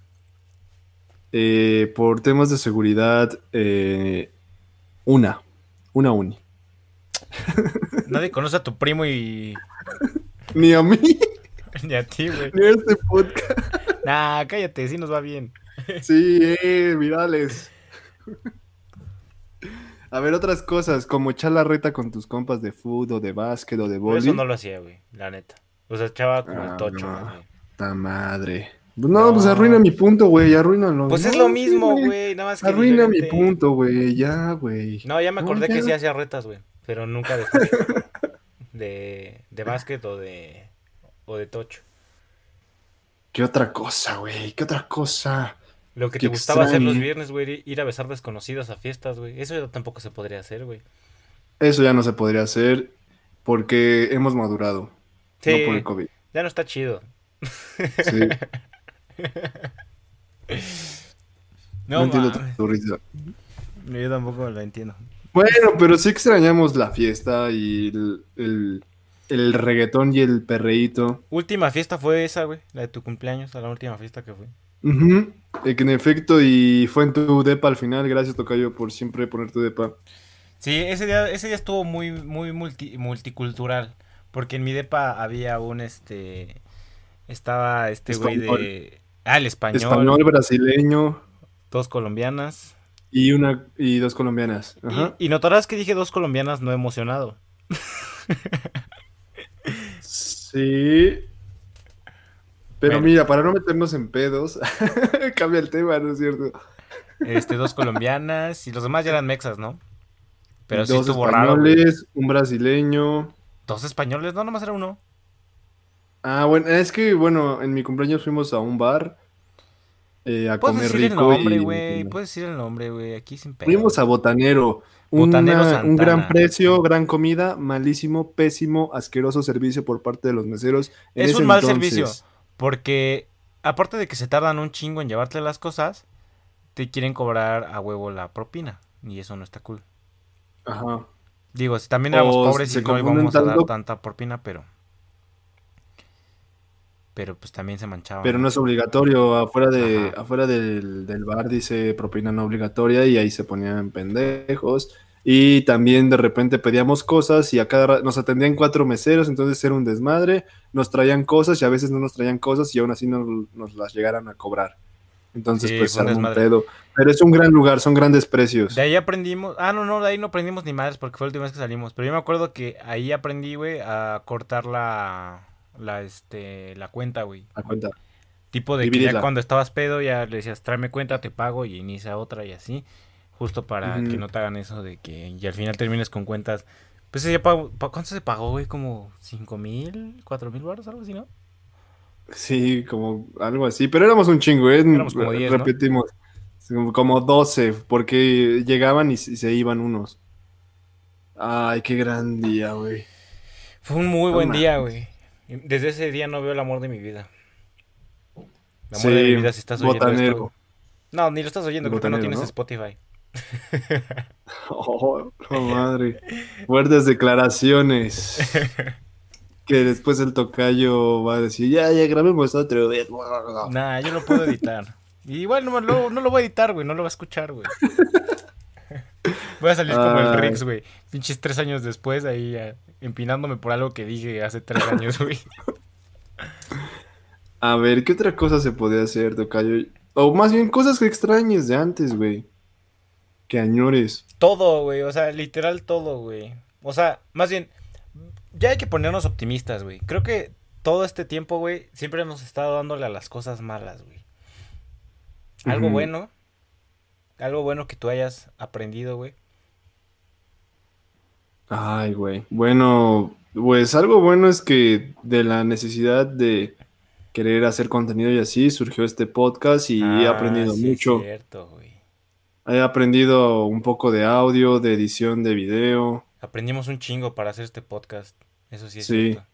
Eh, por temas de seguridad, eh, una. Una uni. [laughs] Nadie conoce a tu primo y [laughs] Ni a mí, ni a ti, güey. ni a este podcast. [laughs] Nah, cállate, sí nos va bien. Sí, eh, virales. A ver, otras cosas, como echar la reta con tus compas de fútbol, de básquet o de boli. eso no lo hacía, güey, la neta. O sea, echaba como Ah, el tocho, no. güey. Ta madre. No, pues No. arruina mi punto, güey, arruínalo. Pues es lo mismo, güey, nada más que Arruina mi punto, güey, ya, güey. No, ya me No, acordé que sí hacía retas, güey, pero nunca de de, de básquet o de, o de tocho. ¿Qué otra cosa, güey? ¿Qué otra cosa? Lo que Qué te gustaba hacer los viernes, güey, ir a besar desconocidos a fiestas, güey. Eso ya tampoco se podría hacer, güey. Eso ya no se podría hacer porque hemos madurado. Sí, No por el COVID. ya no está chido. Sí. [laughs] No, No, entiendo tu, risa. Yo tampoco lo entiendo. Bueno, pero sí extrañamos la fiesta y el, el, el reggaetón y el perreíto. Última fiesta fue esa, güey, la de tu cumpleaños, a la última fiesta que fue. Eh, que en efecto, y fue en tu depa al final. Gracias, Tocayo, por siempre poner tu depa. Sí, ese día, ese día estuvo muy, muy multi- multicultural. Porque en mi depa había un este. Estaba este güey de. Ah, el español. Español, brasileño Dos colombianas. y una y dos colombianas. Ajá. Y, y notarás que dije dos colombianas no emocionado. Sí. Pero Bueno. mira, para no meternos en pedos, [laughs] cambia el tema, ¿no es cierto? Este, dos colombianas. Y los demás ya eran mexas, ¿no? Pero sí dos estuvo raro. güey. españoles, un brasileño. Dos españoles, no, nomás era uno. Ah, bueno, es que, bueno, en mi cumpleaños fuimos a un bar eh, a Puedes comer decir el nombre, y güey. Puedes decir el nombre, güey. Aquí sin pedo. fuimos a Botanero. Botanero Una- un gran precio, gran comida, malísimo, pésimo, asqueroso servicio por parte de los meseros. En Es un mal entonces. servicio. Porque, aparte de que se tardan un chingo en llevarte las cosas, te quieren cobrar a huevo la propina. Y eso no está cool. Ajá. Digo, si también éramos O pobres y no íbamos a dar tanta propina, pero. Pero pues también se manchaba. Pero no es obligatorio, afuera de Ajá. afuera del, del bar dice propina no obligatoria y ahí se ponían pendejos. Y también de repente pedíamos cosas y a cada nos atendían cuatro meseros, entonces era un desmadre, nos traían cosas y a veces no nos traían cosas y aún así no nos las llegaran a cobrar. Entonces Sí, pues se un pedo. Pero es un gran lugar, son grandes precios. De ahí aprendimos. Ah, no, no, de ahí no aprendimos ni madres porque fue la última vez que salimos. Pero yo me acuerdo que ahí aprendí, güey, a cortar la. La, este, la cuenta, güey. A cuenta. Tipo de que ya cuando estabas pedo ya le decías, tráeme cuenta, te pago y inicia otra y así. Justo para que no te hagan eso de que y al final termines con cuentas. Pues ya pagó- pa- ¿cuánto se pagó, güey? Como cinco mil, cuatro mil baros, algo así, ¿no? Sí, como algo así, pero éramos un chingo, ¿eh? Éramos como 10, ¿no? Repetimos, como- como 12, porque llegaban y, se iban unos. Ay, qué gran día, güey. Fue un muy No buen día, güey. Desde ese día no veo el amor de mi vida. El amor Sí, de mi vida si estás oyendo botanero. esto. No, ni lo estás oyendo, porque no tienes ¿no? Spotify. [laughs] Oh, oh, madre. Fuertes declaraciones. que después el tocayo va a decir, ya, ya grabemos otra vez. Nah, yo lo puedo editar. Y igual no, lo- no lo voy a editar, güey. No lo va a escuchar, güey. [laughs] [laughs] Voy a salir como el Ay. Rix, güey. Pinches tres años después ahí eh, empinándome por algo que dije hace tres años, güey. [laughs] A ver, ¿qué otra cosa se podía hacer, tocayo? O más bien cosas que extrañes de antes, güey. Que añores. Todo, güey. O sea, literal todo, güey. O sea, más bien, ya hay que ponernos optimistas, güey. Creo que todo este tiempo, güey, siempre hemos estado dándole a las cosas malas, güey. Algo Ujú. bueno. Algo bueno que tú hayas aprendido, güey. Ay, güey. Bueno, pues algo bueno es que de la necesidad de querer hacer contenido y así surgió este podcast y he Ah, aprendido sí es mucho. cierto, güey. He aprendido un poco de audio, de edición de video. Aprendimos un chingo para hacer este podcast. Eso sí es Sí. cierto.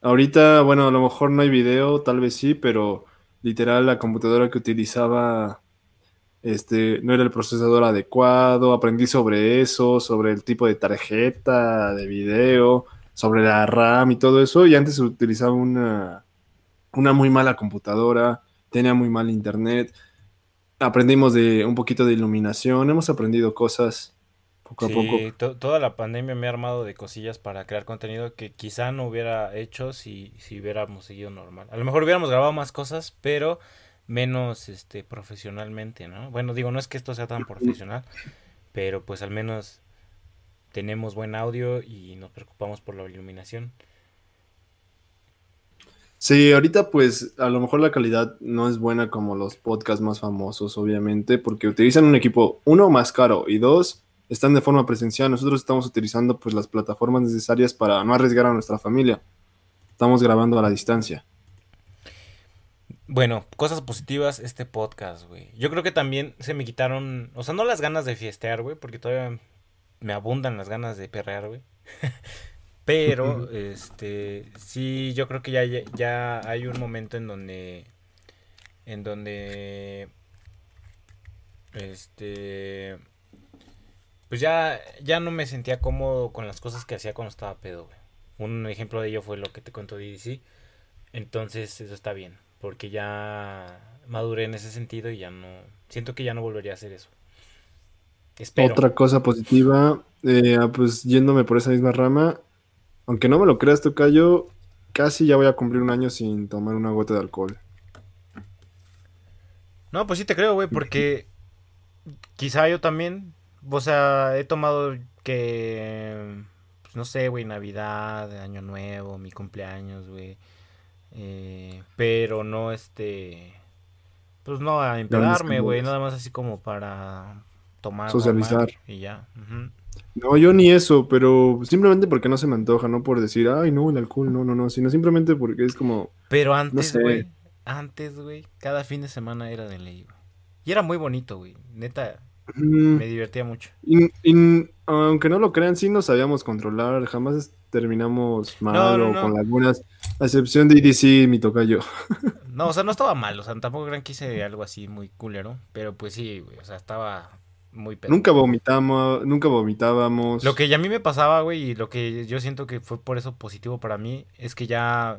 Ahorita, bueno, a lo mejor no hay video, tal vez sí, pero literal la computadora que utilizaba este no era el procesador adecuado. Aprendí sobre eso, sobre el tipo de tarjeta de video, sobre la RAM y todo eso. Y antes utilizaba una, una muy mala computadora, tenía muy mal internet. Aprendimos de un poquito de iluminación, hemos aprendido cosas poco a poco. to- toda la pandemia me ha armado de cosillas para crear contenido que quizá no hubiera hecho si, si hubiéramos seguido normal. A lo mejor hubiéramos grabado más cosas, pero menos este profesionalmente, ¿no? Bueno, digo, no es que esto sea tan profesional, Pero pues al menos tenemos buen audio y nos preocupamos por la iluminación. Sí, ahorita pues a lo mejor la calidad no es buena como los podcasts más famosos, obviamente, porque utilizan un equipo, uno, más caro y dos, están de forma presencial. Nosotros estamos utilizando pues las plataformas necesarias para no arriesgar a nuestra familia. Estamos grabando a la distancia. Bueno, cosas positivas, este podcast, güey. Yo creo que también se me quitaron, o sea, no las ganas de fiestear, güey, porque todavía me abundan las ganas de perrear, güey. [laughs] Pero, este, sí, yo creo que ya, ya hay un momento en donde, en donde, este, pues ya, ya no me sentía cómodo con las cosas que hacía cuando estaba pedo, güey. Un ejemplo de ello fue lo que te contó DDC. Entonces, eso está bien, porque ya maduré en ese sentido y ya no, siento que ya no volvería a hacer eso. Espero. Otra cosa positiva, eh, pues yéndome por esa misma rama, aunque no me lo creas, Tocayo, casi ya voy a cumplir un año sin tomar una gota de alcohol. No, pues sí te creo, güey, porque quizá yo también, o sea, he tomado que, pues no sé, güey, Navidad, Año Nuevo, mi cumpleaños, güey. Eh, pero no, este, pues no a empedarme, güey, nada más así como para tomar. Socializar. y ya. No, yo ni eso, pero simplemente porque no se me antoja, no por decir, ay, no, el alcohol, no, no, no, sino simplemente porque es como. Pero antes, güey, antes, güey, cada fin de semana era de ley, güey. Y era muy bonito, güey, neta, me divertía mucho. Y, aunque no lo crean, sí nos sabíamos controlar, jamás terminamos mal o con lagunas, a excepción de EDC, mi tocayo. [laughs] no, o sea, no estaba mal, o sea, tampoco crean que hice algo así muy culero, pero pues sí, güey, o sea, estaba muy Nunca vomitamos, nunca vomitábamos. Lo que ya a mí me pasaba, güey, y lo que yo siento que fue por eso positivo para mí, es que ya,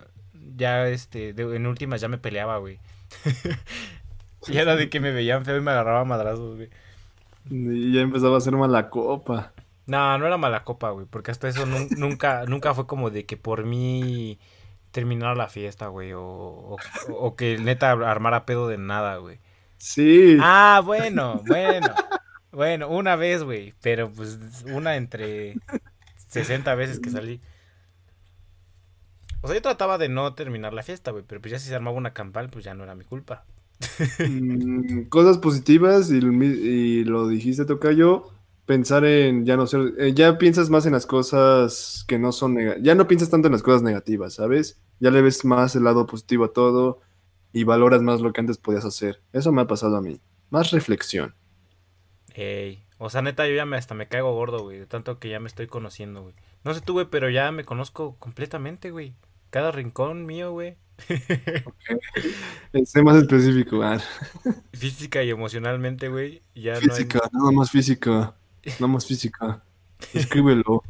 ya, este, en últimas ya me peleaba, güey. [laughs] y era de que me veían feo y me agarraba madrazos, güey. Y ya empezaba a ser mala copa. No, no era mala copa, güey, porque hasta eso [laughs] nunca, nunca fue como de que por mí terminara la fiesta, güey, o, o, o que neta armara pedo de nada, güey. Sí. Ah, bueno, bueno. Bueno, una vez, güey, pero pues una entre 60 veces que salí. O sea, yo trataba de no terminar la fiesta, güey, pero pues ya si se armaba una campal, pues ya no era mi culpa. Mm, cosas positivas y, lo dijiste, Tocayo, pensar en ya no ser, eh, ya piensas más en las cosas que no son, ya no piensas tanto en las cosas negativas, ¿sabes? Ya le ves más el lado positivo a todo y valoras más lo que antes podías hacer. Eso me ha pasado a mí. Más reflexión. Ey, o sea, neta, yo ya me, hasta me caigo gordo, güey, de tanto que ya me estoy conociendo, güey. No sé tú, güey, pero ya me conozco completamente, güey. Cada rincón mío, güey. Okay. [laughs] Sé más específico, man. [laughs] Física y emocionalmente, güey. Ya física, no nada más física. Nada más física. Escríbelo.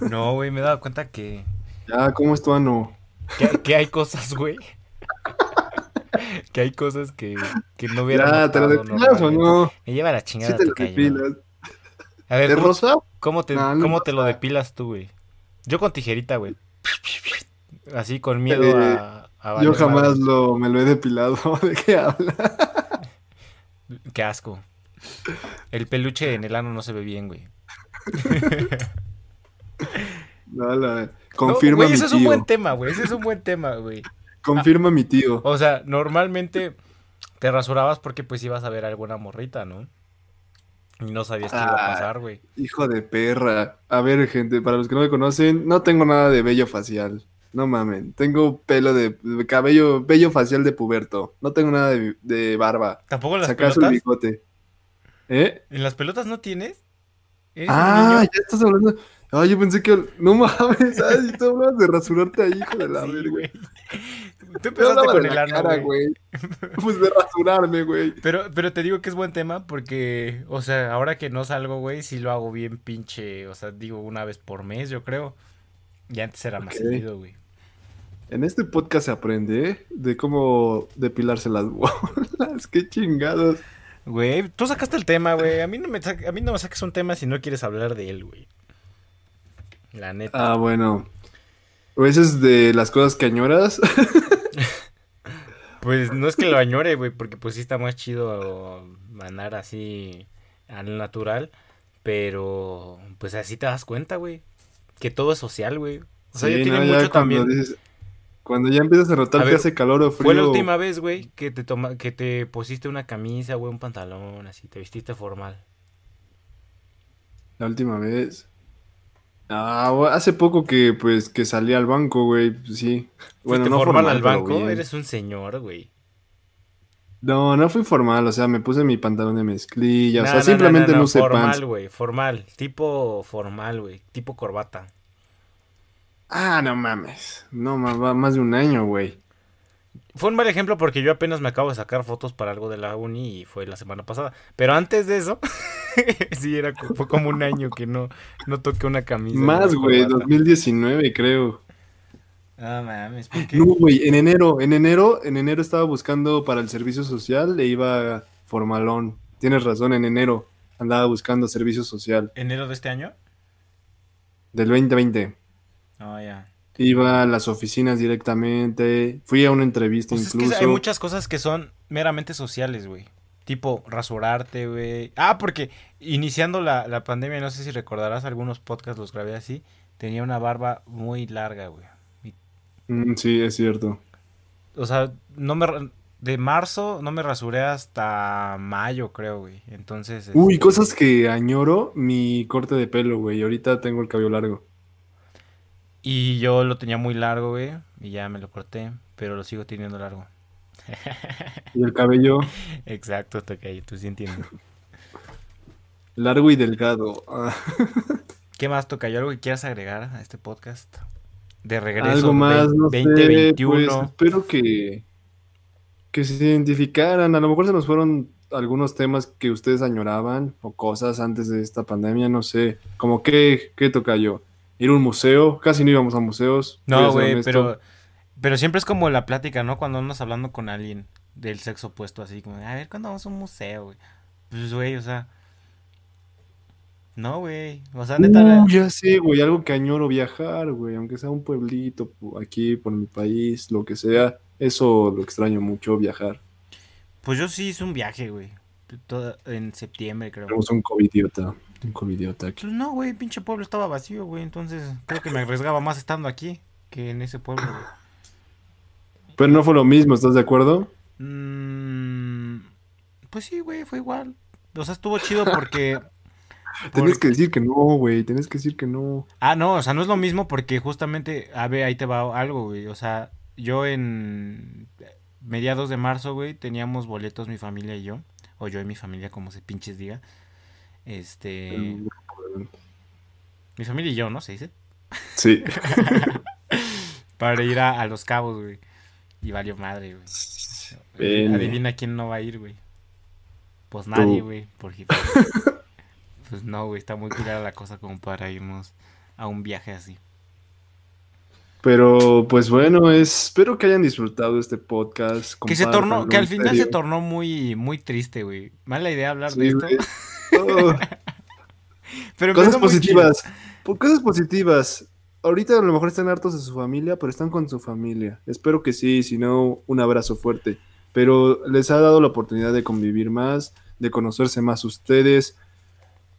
No, güey, me he dado cuenta que. Ya, ¿cómo es tu ano? Que, que hay cosas, güey. que hay cosas que, que no hubiera. ¿te lo depilas o no? Me lleva la chingada. Sí te lo depilas. A ver, ¿De rosa? ¿Cómo te, ¿cómo te lo depilas tú, güey? Yo con tijerita, güey. Así con miedo eh, a, a Yo jamás lo, me lo he depilado. [laughs] ¿De qué habla? Qué asco. El peluche en el ano no se ve bien, güey. [laughs] no, la, confirma no, güey, ese es un buen tema, güey. Ese es un buen tema, güey. Confirma mi tío. O sea, normalmente te rasurabas porque pues ibas a ver alguna morrita, ¿no? Y no sabías qué iba a ah, pasar, güey. Hijo de perra. A ver, gente, para los que no me conocen, no tengo nada de vello facial. No mamen. Tengo pelo de, cabello, vello facial de puberto. No tengo nada de, barba. ¿Tampoco las pelotas? el bigote. ¿Eh? ¿En las pelotas no tienes? Ah, ya estás hablando. Ay, yo pensé que. No mames, ay, [laughs] tú hablas de rasurarte ahí, hijo de la sí, verga. Tú empezaste con el güey. Pues de rasurarme, güey. Pero, pero te digo que es buen tema porque, o sea, ahora que no salgo, güey, sí lo hago bien pinche, o sea, digo una vez por mes, yo creo. Y antes era más seguido, güey. En este podcast se aprende de cómo depilarse las [laughs] bolas. Qué chingados. Güey, tú sacaste el tema, güey. [laughs] A mí no me a mí no me saques un tema si no quieres hablar de él, güey. La neta. Ah, bueno. ¿O eso es de las cosas que añoras? [laughs] Pues no es que lo [laughs] añore, güey, porque pues sí está más chido andar así al natural, pero pues así te das cuenta, güey, que todo es social, güey. O sea, Sí, tiene no, ya mucho también. dices- cuando ya empiezas a rotar A ver, hace calor o frío. Fue la última vez, güey, que te toma, que te pusiste una camisa, güey, un pantalón, así, te vestiste formal. La última vez. Ah, hace poco que pues que salí al banco, güey. pues, sí. Bueno, no formal formal, al banco, bien. eres un señor, güey. No, no fui formal, o sea, me puse mi pantalón de mezclilla, o No, sea, no, simplemente no, no, usé formal, pants. güey, formal, tipo formal, güey, tipo corbata. Ah, no mames. No, más de un año, güey. Fue un mal ejemplo porque yo apenas me acabo de sacar fotos para algo de la uni y fue la semana pasada. Pero antes de eso, [laughs] sí, era, fue como un año que no, no toqué una camisa. Más, güey, corbata. 2019, creo. Ah, mames, ¿por qué? No, güey, en enero, en enero, en enero estaba buscando para el servicio social e iba formalón. Tienes razón, en enero andaba buscando servicio social ¿Enero de este año? del 2020. Iba a las oficinas directamente, fui a una entrevista Pues es incluso. que hay muchas cosas que son meramente sociales, güey. Tipo rasurarte, güey. Ah, porque iniciando la, la pandemia, no sé si recordarás, algunos podcasts los grabé así. Tenía una barba muy larga, güey. Y- Mm, sí, es cierto. O sea, no me... De marzo no me rasuré hasta mayo, creo, güey. Entonces... Uy, este, cosas que añoro, mi corte de pelo, güey. Ahorita tengo el cabello largo. Y yo lo tenía muy largo, güey. Y ya me lo corté, pero lo sigo teniendo largo. [laughs] Y el cabello [laughs] Exacto, Tocayo, tú sí entiendes. [laughs] largo y delgado. ¿Qué más, Tocayo? ¿Algo que quieras agregar a este podcast? De regreso algo más, no sé, 2021. pues espero que, que se identificaran. A lo mejor se nos fueron algunos temas que ustedes añoraban o cosas antes de esta pandemia, no sé. Como qué, qué toca yo. Ir a un museo, casi no íbamos a museos. No, güey, pero, pero siempre es como la plática, ¿no? Cuando andas hablando con alguien del sexo opuesto, así como, a ver, ¿cuándo vamos a un museo, güey? Pues, güey, o sea... No, güey. O sea, neta... Uh, ya sé, güey, algo que añoro viajar, güey, aunque sea un pueblito pu- aquí por mi país, lo que sea, eso lo extraño mucho, viajar. Pues yo sí hice un viaje, güey. En septiembre, creo. Tenemos un covidiota, un Pues no, güey, pinche pueblo estaba vacío, güey. Entonces creo que me arriesgaba más estando aquí que en ese pueblo, güey. Pero no fue lo mismo, ¿estás de acuerdo? Mm, pues sí, güey, fue igual. O sea, estuvo chido porque... [laughs] Porque- que decir que no, güey, tenés que decir que no. Ah, no, o sea, no es lo mismo porque justamente, a ver, ahí te va algo, güey. O sea, yo en mediados de marzo, güey, teníamos boletos mi familia y yo. O yo y mi familia, como se pinches diga. Este... Mi familia y yo, ¿no? Se dice. Sí. [laughs] Para ir a, a Los Cabos, güey. Y valió madre, güey. Adivina quién no va a ir, güey. Pues nadie, Tú. güey. Porque pues, [laughs] pues no, güey. Está muy clara la cosa como para irnos a un viaje así. Pero pues bueno, es- espero que hayan disfrutado este podcast. Que se tornó, que al final se tornó muy, muy triste, güey. Mala idea hablar de Sí, esto. güey. Oh, [laughs] Pero cosas positivas. Por cosas positivas. Ahorita a lo mejor están hartos de su familia, pero están con su familia. Espero que sí, si no, un abrazo fuerte. Pero les ha dado la oportunidad de convivir más, de conocerse más ustedes,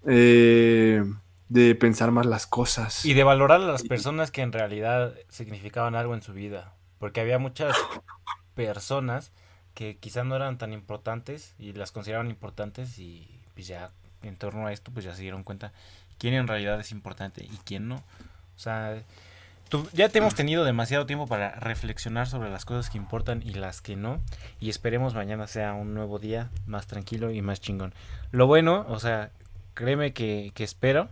eh, de pensar más las cosas. Y de valorar a las personas que en realidad significaban algo en su vida. Porque había muchas [laughs] personas que quizás no eran tan importantes y las consideraban importantes y pues ya en torno a esto pues ya se dieron cuenta quién en realidad es importante y quién no. O sea, ya te hemos tenido demasiado tiempo para reflexionar sobre las cosas que importan y las que no. Y esperemos mañana sea un nuevo día más tranquilo y más chingón. Lo bueno, o sea, créeme que, que espero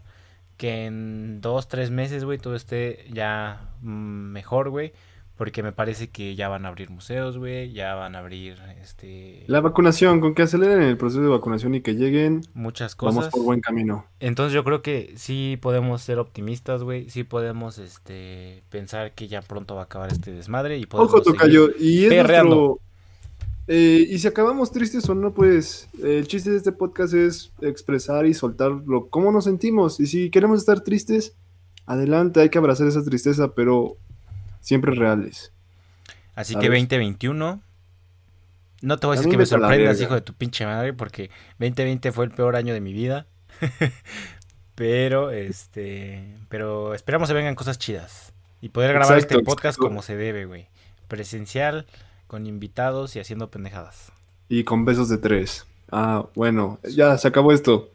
que en dos, tres meses, güey, todo esté ya mm, mejor, güey. Porque me parece que ya van a abrir museos, güey. Ya van a abrir, este... La vacunación, con que aceleren el proceso de vacunación y que lleguen, muchas vamos cosas. por buen camino. Entonces yo creo que sí podemos ser optimistas, güey. Sí podemos este pensar que ya pronto va a acabar este desmadre y podemos Ojo, Tocayo, y es nuestro... eh, y si acabamos tristes o no, pues eh, el chiste de este podcast es expresar y soltar lo, cómo nos sentimos. Y si queremos estar tristes, adelante, hay que abrazar esa tristeza, pero siempre reales. Así que ¿sabes? 2021 No te voy a decir que me sorprendas, hijo de tu pinche madre, porque 2020 fue el peor año de mi vida. [laughs] pero, este, pero esperamos que vengan cosas chidas. Y poder grabar Exacto, este podcast exacto. como se debe, güey. Presencial, con invitados y haciendo pendejadas. Y con besos de tres. Ah, bueno, ya se acabó esto.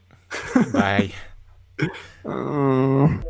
Bye. [laughs] Ah.